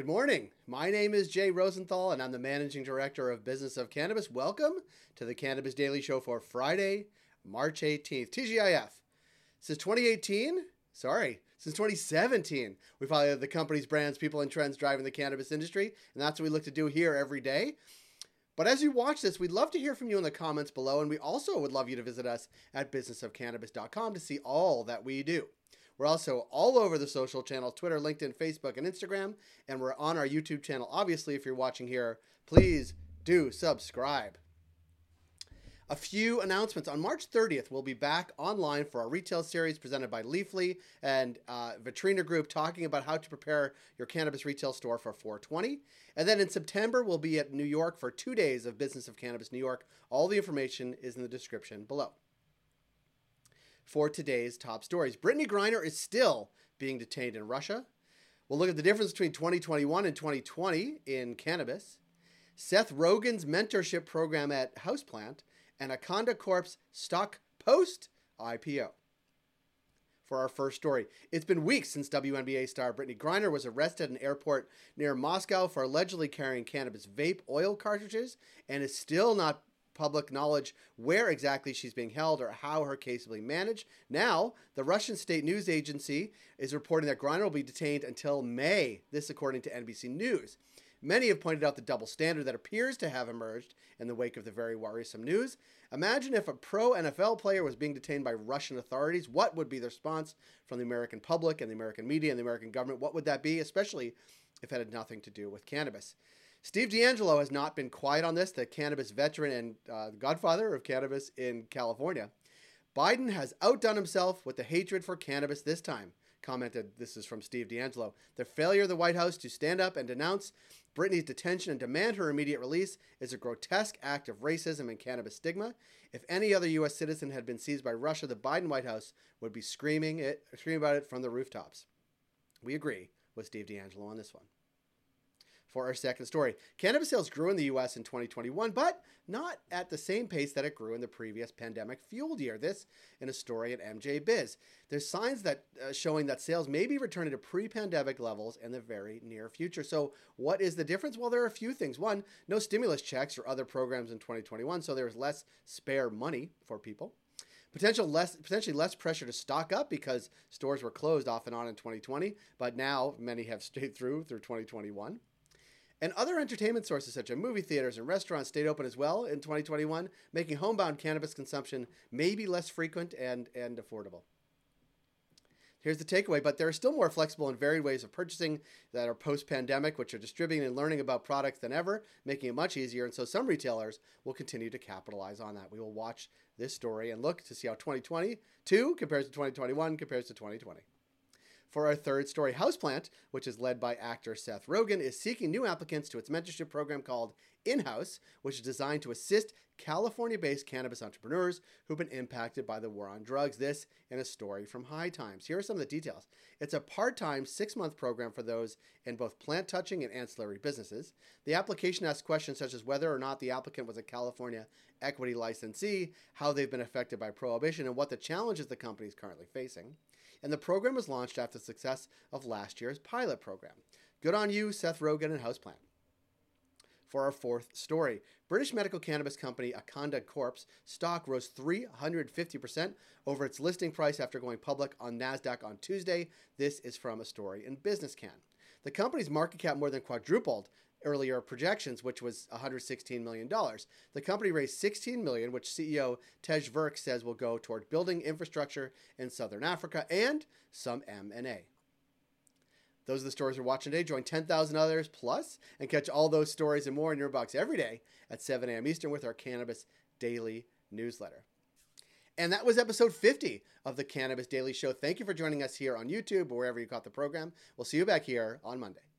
Good morning. My name is Jay Rosenthal, and I'm the Managing Director of Business of Cannabis. Welcome to the Cannabis Daily Show for Friday, March 18th. TGIF. Since 2018, sorry, since 2017, we follow the companies, brands, people, and trends driving the cannabis industry, and that's what we look to do here every day. But as you watch this, we'd love to hear from you in the comments below, and we also would love you to visit us at businessofcannabis.com to see all that we do. We're also all over the social channels Twitter, LinkedIn, Facebook, and Instagram. And we're on our YouTube channel. Obviously, if you're watching here, please do subscribe. A few announcements. On March 30th, we'll be back online for our retail series presented by Leafly and uh, Vitrina Group, talking about how to prepare your cannabis retail store for 420. And then in September, we'll be at New York for two days of Business of Cannabis New York. All the information is in the description below for today's top stories. Brittney Griner is still being detained in Russia. We'll look at the difference between 2021 and 2020 in cannabis. Seth Rogen's mentorship program at Houseplant and Akanda Corp's stock post IPO. For our first story, it's been weeks since WNBA star Brittney Griner was arrested at an airport near Moscow for allegedly carrying cannabis vape oil cartridges and is still not public knowledge where exactly she's being held or how her case will be managed. Now, the Russian state news agency is reporting that Griner will be detained until May, this according to NBC News. Many have pointed out the double standard that appears to have emerged in the wake of the very worrisome news. Imagine if a pro NFL player was being detained by Russian authorities. What would be the response from the American public and the American media and the American government? What would that be, especially if it had nothing to do with cannabis? Steve DeAngelo has not been quiet on this, the cannabis veteran and uh, godfather of cannabis in California. Biden has outdone himself with the hatred for cannabis this time, commented. This is from Steve DeAngelo. The failure of the White House to stand up and denounce Brittney's detention and demand her immediate release is a grotesque act of racism and cannabis stigma. If any other U.S. citizen had been seized by Russia, the Biden White House would be screaming it, screaming about it from the rooftops. We agree with Steve DeAngelo on this one for our second story. Cannabis sales grew in the US in 2021, but not at the same pace that it grew in the previous pandemic fueled year. This in a story at MJ Biz. There's signs that uh, showing that sales may be returning to pre-pandemic levels in the very near future. So, what is the difference? Well, there are a few things. One, no stimulus checks or other programs in 2021, so there's less spare money for people potential less potentially less pressure to stock up because stores were closed off and on in 2020 but now many have stayed through through 2021 and other entertainment sources such as movie theaters and restaurants stayed open as well in 2021, making homebound cannabis consumption maybe less frequent and, and affordable. Here's the takeaway, but there are still more flexible and varied ways of purchasing that are post pandemic, which are distributing and learning about products than ever, making it much easier. And so some retailers will continue to capitalize on that. We will watch this story and look to see how 2022 compares to 2021 compares to 2020. For our third story, Houseplant, which is led by actor Seth Rogen, is seeking new applicants to its mentorship program called In House, which is designed to assist California based cannabis entrepreneurs who've been impacted by the war on drugs. This in a story from High Times. Here are some of the details. It's a part time, six month program for those in both plant touching and ancillary businesses. The application asks questions such as whether or not the applicant was a California equity licensee, how they've been affected by prohibition, and what the challenges the company is currently facing and the program was launched after the success of last year's pilot program. Good on you, Seth Rogen and Houseplant. For our fourth story, British medical cannabis company Akanda Corp's stock rose 350% over its listing price after going public on NASDAQ on Tuesday. This is from a story in Business Can. The company's market cap more than quadrupled earlier projections, which was $116 million. The company raised 16 million, which CEO Tej Virk says will go toward building infrastructure in Southern Africa and some M&A. Those are the stories we're watching today. Join 10,000 others plus and catch all those stories and more in your box every day at 7 a.m. Eastern with our Cannabis Daily newsletter. And that was episode 50 of the Cannabis Daily Show. Thank you for joining us here on YouTube or wherever you caught the program. We'll see you back here on Monday